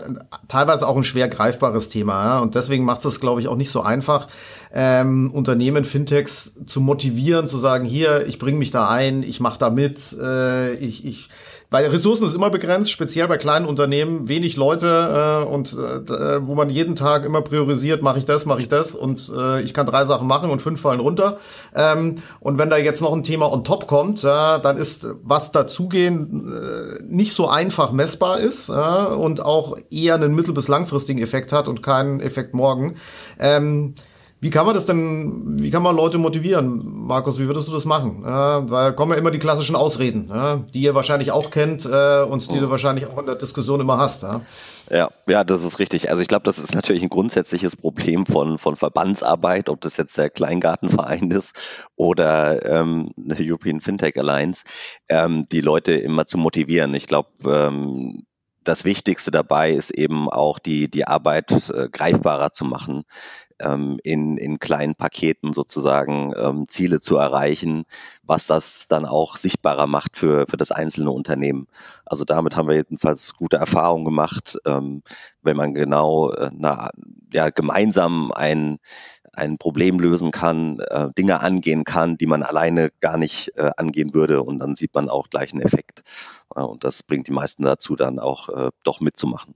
Speaker 1: teilweise auch ein schwer greifbares Thema. Ja? Und deswegen macht es, glaube ich, auch nicht so einfach, ähm, Unternehmen, Fintechs zu motivieren, zu sagen, hier, ich bringe mich da ein, ich mache da mit, äh, ich, ich weil Ressourcen ist immer begrenzt, speziell bei kleinen Unternehmen, wenig Leute äh, und äh, wo man jeden Tag immer priorisiert, mache ich das, mache ich das und äh, ich kann drei Sachen machen und fünf fallen runter. Ähm, und wenn da jetzt noch ein Thema on top kommt, ja, dann ist was dazugehen äh, nicht so einfach messbar ist ja, und auch eher einen mittel- bis langfristigen Effekt hat und keinen Effekt morgen. Ähm, wie kann man das denn, wie kann man Leute motivieren? Markus, wie würdest du das machen? Äh, weil kommen ja immer die klassischen Ausreden, äh, die ihr wahrscheinlich auch kennt äh, und die oh. du wahrscheinlich auch in der Diskussion immer hast. Ja,
Speaker 4: ja, ja das ist richtig. Also ich glaube, das ist natürlich ein grundsätzliches Problem von, von Verbandsarbeit, ob das jetzt der Kleingartenverein ist oder ähm, eine European Fintech Alliance, ähm, die Leute immer zu motivieren. Ich glaube, ähm, das Wichtigste dabei ist eben auch die, die Arbeit äh, greifbarer zu machen ähm, in, in kleinen Paketen sozusagen ähm, Ziele zu erreichen, was das dann auch sichtbarer macht für, für das einzelne Unternehmen. Also damit haben wir jedenfalls gute Erfahrungen gemacht, ähm, wenn man genau äh, na, ja, gemeinsam ein ein Problem lösen kann, äh, Dinge angehen kann, die man alleine gar nicht äh, angehen würde. Und dann sieht man auch gleich einen Effekt. Äh, und das bringt die meisten dazu, dann auch äh, doch mitzumachen.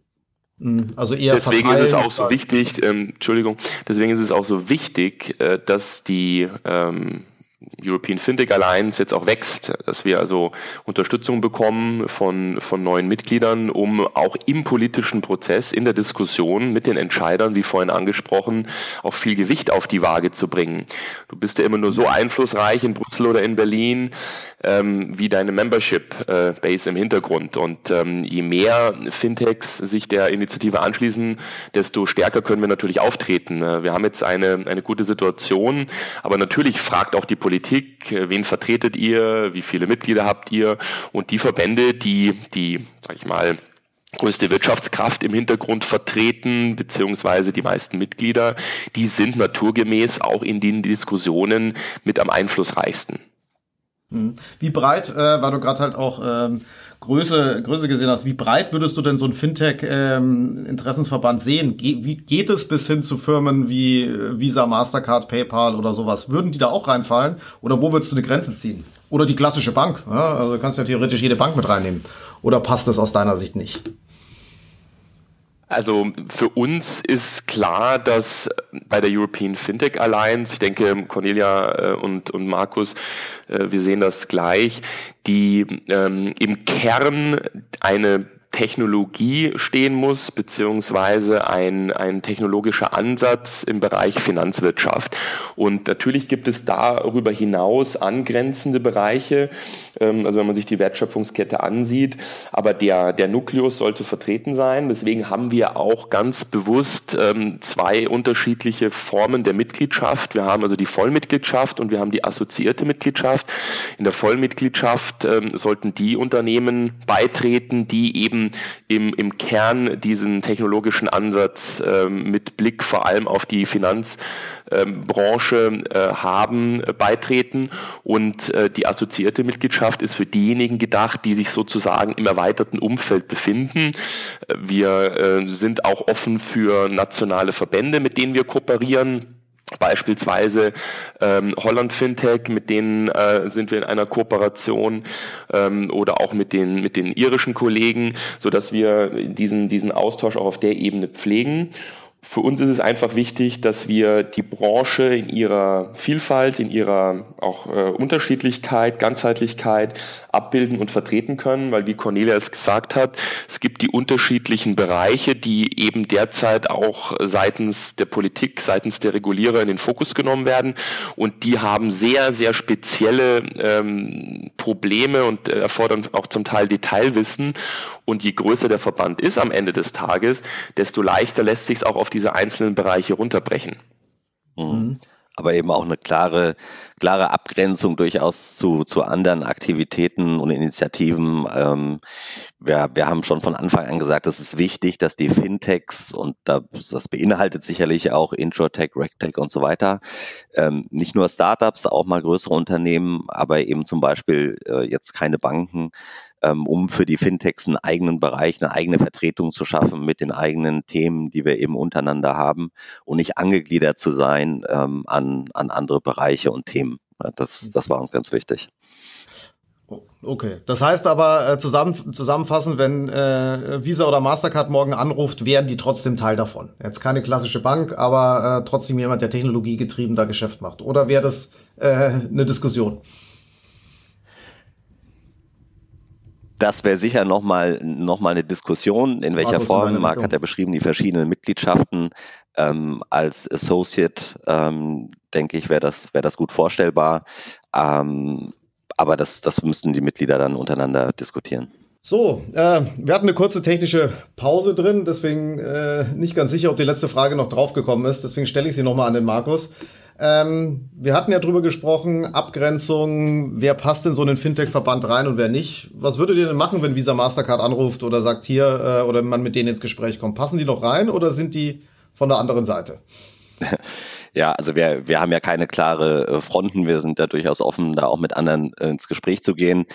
Speaker 3: Mhm. Also eher deswegen ist es auch so wichtig, ähm, Entschuldigung, deswegen ist es auch so wichtig, äh, dass die ähm, European Fintech Alliance jetzt auch wächst, dass wir also Unterstützung bekommen von, von neuen Mitgliedern, um auch im politischen Prozess, in der Diskussion mit den Entscheidern, wie vorhin angesprochen, auch viel Gewicht auf die Waage zu bringen. Du bist ja immer nur so einflussreich in Brüssel oder in Berlin ähm, wie deine Membership-Base äh, im Hintergrund. Und ähm, je mehr Fintechs sich der Initiative anschließen, desto stärker können wir natürlich auftreten. Äh, wir haben jetzt eine, eine gute Situation, aber natürlich fragt auch die Politik, Politik, äh, wen vertretet ihr, wie viele Mitglieder habt ihr und die Verbände, die, die, sag ich mal, größte Wirtschaftskraft im Hintergrund vertreten, beziehungsweise die meisten Mitglieder, die sind naturgemäß auch in den Diskussionen mit am einflussreichsten.
Speaker 1: Hm. Wie breit, äh, weil du gerade halt auch ähm, Größe, Größe gesehen hast, wie breit würdest du denn so ein Fintech-Interessensverband ähm, sehen? Ge wie geht es bis hin zu Firmen wie äh, Visa, Mastercard, PayPal oder sowas? Würden die da auch reinfallen? Oder wo würdest du eine Grenze ziehen? Oder die klassische Bank? Ja? Also kannst du ja theoretisch jede Bank mit reinnehmen. Oder passt das aus deiner Sicht nicht?
Speaker 3: Also für uns ist klar, dass bei der European Fintech Alliance, ich denke Cornelia äh, und, und Markus, äh, wir sehen das gleich, die ähm, im Kern eine Technologie stehen muss, beziehungsweise ein, ein technologischer Ansatz im Bereich Finanzwirtschaft. Und natürlich gibt es darüber hinaus angrenzende Bereiche, ähm, also wenn man sich die Wertschöpfungskette ansieht, aber der, der Nukleus sollte vertreten sein. Deswegen haben wir auch ganz bewusst ähm, zwei unterschiedliche Formen der Mitgliedschaft. Wir haben also die Vollmitgliedschaft und wir haben die assoziierte Mitgliedschaft. In der Vollmitgliedschaft ähm, sollten die Unternehmen beitreten, die eben im, im Kern diesen technologischen Ansatz äh, mit Blick vor allem auf die Finanzbranche äh, haben, äh, beitreten. Und äh, die assoziierte Mitgliedschaft ist für diejenigen gedacht, die sich sozusagen im erweiterten Umfeld befinden. Wir äh, sind auch offen für nationale Verbände, mit denen wir kooperieren. Beispielsweise ähm, Holland Fintech, mit denen äh, sind wir in einer Kooperation ähm, oder auch mit den, mit den irischen Kollegen, sodass wir diesen, diesen Austausch auch auf der Ebene pflegen für uns ist es einfach wichtig, dass wir die Branche in ihrer Vielfalt, in ihrer auch äh, Unterschiedlichkeit, Ganzheitlichkeit abbilden und vertreten können, weil wie Cornelia es gesagt hat, es gibt die unterschiedlichen Bereiche, die eben derzeit auch seitens der Politik, seitens der Regulierer in den Fokus genommen werden. Und die haben sehr, sehr spezielle ähm, Probleme und äh, erfordern auch zum Teil Detailwissen. Und je größer der Verband ist am Ende des Tages, desto leichter lässt sich es auch auf diese einzelnen Bereiche runterbrechen.
Speaker 4: Mhm. Aber eben auch eine klare, klare Abgrenzung durchaus zu, zu anderen Aktivitäten und Initiativen. Ähm, wir, wir haben schon von Anfang an gesagt, es ist wichtig, dass die Fintechs und das, das beinhaltet sicherlich auch Introtech, Rectech und so weiter, ähm, nicht nur Startups, auch mal größere Unternehmen, aber eben zum Beispiel äh, jetzt keine Banken, ähm, um für die Fintechs einen eigenen Bereich, eine eigene Vertretung zu schaffen mit den eigenen Themen, die wir eben untereinander haben und nicht angegliedert zu sein ähm, an, an andere Bereiche und Themen. Das, das war uns ganz wichtig.
Speaker 1: Okay, das heißt aber äh, zusammen, zusammenfassend, wenn äh, Visa oder Mastercard morgen anruft, wären die trotzdem Teil davon. Jetzt keine klassische Bank, aber äh, trotzdem jemand, der technologiegetrieben da Geschäft macht. Oder wäre das äh, eine Diskussion?
Speaker 4: Das wäre sicher nochmal noch mal eine Diskussion, in welcher also Form. Marc hat ja beschrieben, die verschiedenen Mitgliedschaften. Ähm, als Associate, ähm, denke ich, wäre das, wär das gut vorstellbar. Ähm, aber das, das müssten die Mitglieder dann untereinander diskutieren.
Speaker 1: So, äh, wir hatten eine kurze technische Pause drin, deswegen äh, nicht ganz sicher, ob die letzte Frage noch draufgekommen ist. Deswegen stelle ich sie nochmal an den Markus. Ähm, wir hatten ja drüber gesprochen, Abgrenzung, wer passt in so einen Fintech-Verband rein und wer nicht. Was würdet ihr denn machen, wenn Visa Mastercard anruft oder sagt hier äh, oder man mit denen ins Gespräch kommt? Passen die noch rein oder sind die von der anderen Seite?
Speaker 4: Ja, also wir, wir haben ja keine klare äh, Fronten. Wir sind da durchaus offen, da auch mit anderen äh, ins Gespräch zu gehen.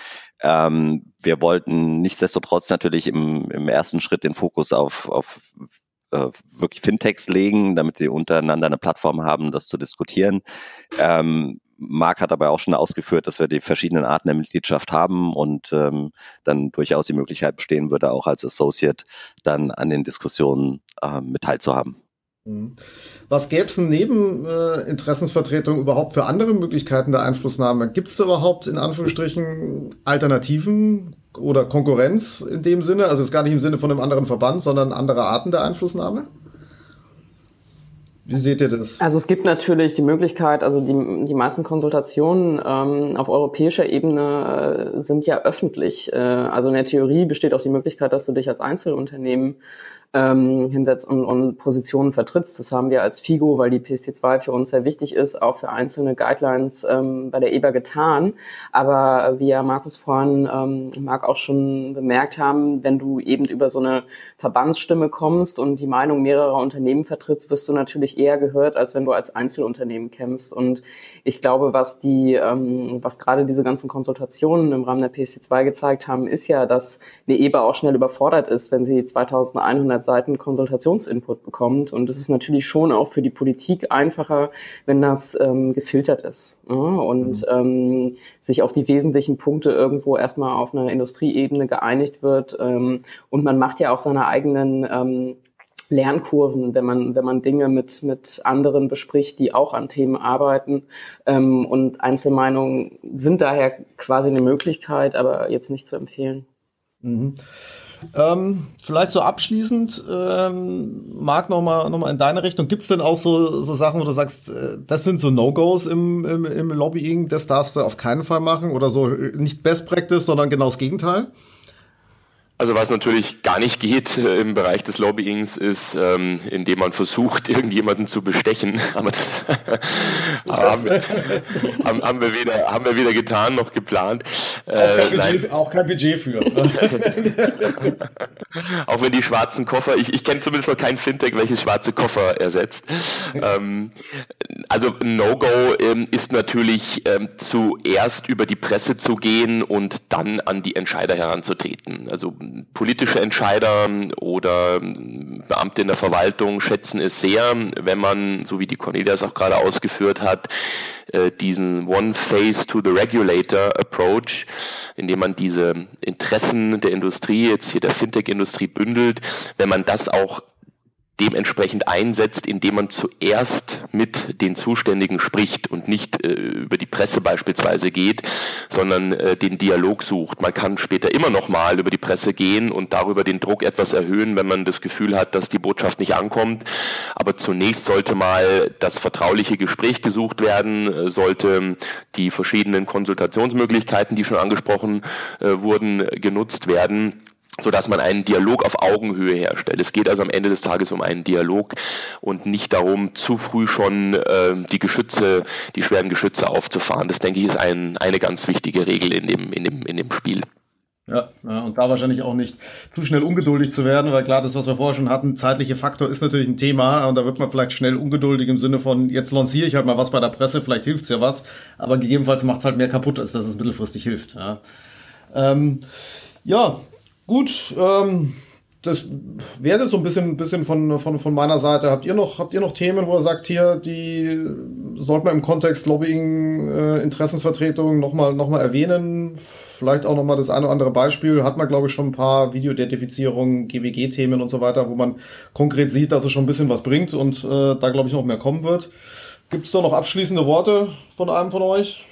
Speaker 4: Ähm, wir wollten nichtsdestotrotz natürlich im, im ersten Schritt den Fokus auf, auf äh, wirklich Fintechs legen, damit sie untereinander eine Plattform haben, das zu diskutieren. Ähm, Marc hat aber auch schon ausgeführt, dass wir die verschiedenen Arten der Mitgliedschaft haben und ähm, dann durchaus die Möglichkeit bestehen würde, auch als Associate dann an den Diskussionen äh, mit teilzuhaben.
Speaker 1: Mhm. Was gäbe es neben äh, Interessensvertretung überhaupt für andere Möglichkeiten der Einflussnahme? Gibt es überhaupt in Anführungsstrichen Alternativen oder Konkurrenz in dem Sinne? Also ist gar nicht im Sinne von einem anderen Verband, sondern andere Arten der Einflussnahme? Wie seht ihr das?
Speaker 2: Also es gibt natürlich die Möglichkeit, also die, die meisten Konsultationen ähm, auf europäischer Ebene äh, sind ja öffentlich. Äh, also in der Theorie besteht auch die Möglichkeit, dass du dich als Einzelunternehmen ähm, hinsetzt und, und Positionen vertrittst. Das haben wir als FIGO, weil die PSD2 für uns sehr wichtig ist, auch für einzelne Guidelines ähm, bei der EBA getan. Aber wie ja Markus vorhin ähm, Marc auch schon bemerkt haben, wenn du eben über so eine Verbandsstimme kommst und die Meinung mehrerer Unternehmen vertrittst, wirst du natürlich eher gehört, als wenn du als Einzelunternehmen kämpfst. Und ich glaube, was die, ähm, was gerade diese ganzen Konsultationen im Rahmen der PSD2 gezeigt haben, ist ja, dass eine EBA auch schnell überfordert ist, wenn sie 2100 100 Seiten Konsultationsinput bekommt. Und es ist natürlich schon auch für die Politik einfacher, wenn das ähm, gefiltert ist ja? und mhm. ähm, sich auf die wesentlichen Punkte irgendwo erstmal auf einer Industrieebene geeinigt wird. Ähm, und man macht ja auch seine eigenen ähm, Lernkurven, wenn man, wenn man Dinge mit, mit anderen bespricht, die auch an Themen arbeiten. Ähm, und Einzelmeinungen sind daher quasi eine Möglichkeit, aber jetzt nicht zu empfehlen.
Speaker 1: Mhm. Ähm, vielleicht so abschließend, ähm, Marc, nochmal noch mal in deine Richtung. Gibt es denn auch so, so Sachen, wo du sagst, äh, das sind so No-Gos im, im, im Lobbying, das darfst du auf keinen Fall machen? Oder so nicht Best Practice, sondern genau das Gegenteil?
Speaker 3: Also was natürlich gar nicht geht äh, im Bereich des Lobbyings ist, ähm, indem man versucht, irgendjemanden zu bestechen. Aber das, haben, wir, haben, haben, wir weder, haben wir weder getan noch geplant.
Speaker 1: Auch kein, äh, Budget, auch kein Budget für.
Speaker 3: auch wenn die schwarzen Koffer, ich, ich kenne zumindest noch kein Fintech, welches schwarze Koffer ersetzt. Ähm, also No-Go ähm, ist natürlich ähm, zuerst über die Presse zu gehen und dann an die Entscheider heranzutreten. Also politische Entscheider oder Beamte in der Verwaltung schätzen es sehr, wenn man, so wie die Cornelia es auch gerade ausgeführt hat, äh, diesen One Face to the Regulator Approach, indem man diese Interessen der Industrie, jetzt hier der Fintech-Industrie bündelt, wenn man das auch dementsprechend einsetzt, indem man zuerst mit den Zuständigen spricht und nicht äh, über die Presse beispielsweise geht, sondern äh, den Dialog sucht. Man kann später immer noch mal über die Presse gehen und darüber den Druck etwas erhöhen, wenn man das Gefühl hat, dass die Botschaft nicht ankommt. Aber zunächst sollte mal das vertrauliche Gespräch gesucht werden, äh, sollte die verschiedenen Konsultationsmöglichkeiten, die schon angesprochen äh, wurden, genutzt werden so dass man einen Dialog auf Augenhöhe herstellt. Es geht also am Ende des Tages um einen Dialog und nicht darum, zu früh schon äh, die Geschütze, die schweren Geschütze aufzufahren. Das denke ich ist ein, eine ganz wichtige Regel in dem, in dem, in dem Spiel.
Speaker 1: Ja, ja, und da wahrscheinlich auch nicht zu schnell ungeduldig zu werden, weil klar, das, was wir vorher schon hatten, zeitliche Faktor ist natürlich ein Thema und da wird man vielleicht schnell ungeduldig im Sinne von, jetzt lanciere ich halt mal was bei der Presse, vielleicht hilft's ja was, aber gegebenenfalls macht's halt mehr kaputt, als dass es mittelfristig hilft. Ja, ähm, ja Gut, ähm, das wäre so ein bisschen, bisschen von, von, von meiner Seite. Habt ihr noch, habt ihr noch Themen, wo ihr sagt, hier, die sollte man im Kontext Lobbying, äh, Interessensvertretung nochmal noch mal erwähnen? Vielleicht auch nochmal das eine oder andere Beispiel. Hat man, glaube ich, schon ein paar Videoidentifizierungen, GWG-Themen und so weiter, wo man konkret sieht, dass es schon ein bisschen was bringt und äh, da, glaube ich, noch mehr kommen wird. Gibt es da noch abschließende Worte von einem von euch?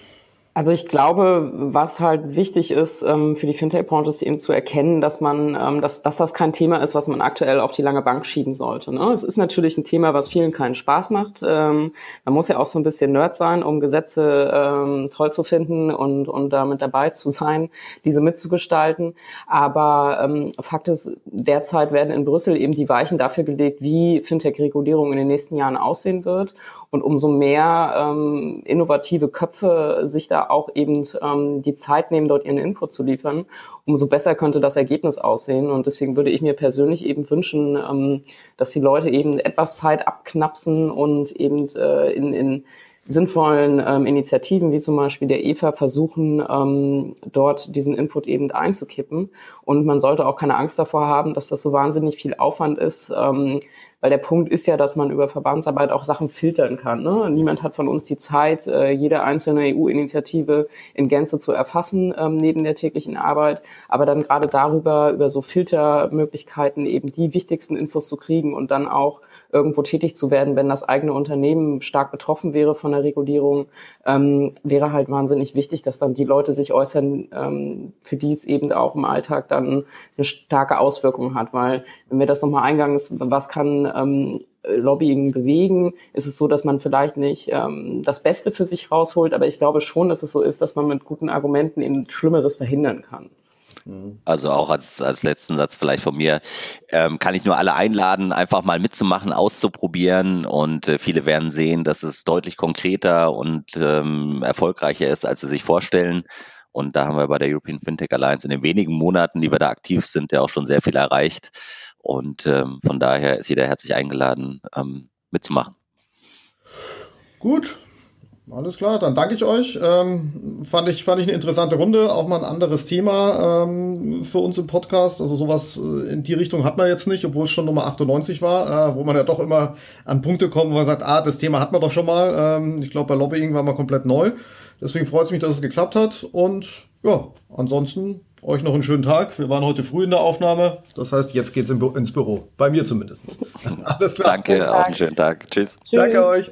Speaker 2: Also ich glaube, was halt wichtig ist ähm, für die Fintech-Branche, ist eben zu erkennen, dass man, ähm, dass, dass das kein Thema ist, was man aktuell auf die lange Bank schieben sollte. Ne? Es ist natürlich ein Thema, was vielen keinen Spaß macht. Ähm, man muss ja auch so ein bisschen Nerd sein, um Gesetze toll zu finden und, und damit dabei zu sein, diese mitzugestalten. Aber Fakt ist, derzeit werden in Brüssel eben die Weichen dafür gelegt, wie Fintech-Regulierung in den nächsten Jahren aussehen wird. Und umso mehr ähm, innovative Köpfe sich da auch eben ähm, die Zeit nehmen, dort ihren Input zu liefern, umso besser könnte das Ergebnis aussehen. Und deswegen würde ich mir persönlich eben wünschen, ähm, dass die Leute eben etwas Zeit abknapsen und eben äh, in, in sinnvollen ähm, Initiativen wie zum Beispiel der EFA versuchen, ähm, dort diesen Input eben einzukippen. Und man sollte auch keine Angst davor haben, dass das so wahnsinnig viel Aufwand ist, ähm, weil der Punkt ist ja, dass man über Verbandsarbeit auch Sachen filtern kann. Ne? Niemand hat von uns die Zeit, äh, jede einzelne EU-Initiative in Gänze zu erfassen ähm, neben der täglichen Arbeit, aber dann gerade darüber, über so Filtermöglichkeiten eben die wichtigsten Infos zu kriegen und dann auch irgendwo tätig zu werden, wenn das eigene Unternehmen stark betroffen wäre von der Regulierung, ähm, wäre halt wahnsinnig wichtig, dass dann die Leute sich äußern, ähm, für die es eben auch im Alltag dann eine starke Auswirkung hat. Weil, wenn wir das nochmal eingangs, was kann ähm, Lobbying bewegen, ist es so, dass man vielleicht nicht ähm, das Beste für sich rausholt, aber ich glaube schon, dass es so ist, dass man mit guten Argumenten eben Schlimmeres verhindern kann.
Speaker 4: Also auch als, als letzten Satz vielleicht von mir, ähm, kann ich nur alle einladen, einfach mal mitzumachen, auszuprobieren und äh, viele werden sehen, dass es deutlich konkreter und ähm, erfolgreicher ist, als sie sich vorstellen. Und da haben wir bei der European Fintech Alliance in den wenigen Monaten, die wir da aktiv sind, ja auch schon sehr viel erreicht. Und ähm, von daher ist jeder herzlich eingeladen, ähm, mitzumachen.
Speaker 1: Gut, alles klar, dann danke ich euch. Ähm, fand, ich, fand ich eine interessante Runde, auch mal ein anderes Thema ähm, für uns im Podcast. Also sowas äh, in die Richtung hat man jetzt nicht, obwohl es schon Nummer 98 war, äh, wo man ja doch immer an Punkte kommt, wo man sagt, ah, das Thema hat man doch schon mal. Ähm, ich glaube, bei Lobbying war man komplett neu. Deswegen freut es mich, dass es geklappt hat. Und ja, ansonsten euch noch einen schönen Tag. Wir waren heute früh in der Aufnahme. Das heißt, jetzt geht's ins Büro. Bei mir zumindest.
Speaker 4: Alles klar. Danke, auch einen schönen Tag. Tschüss.
Speaker 1: Tschüss. Danke euch.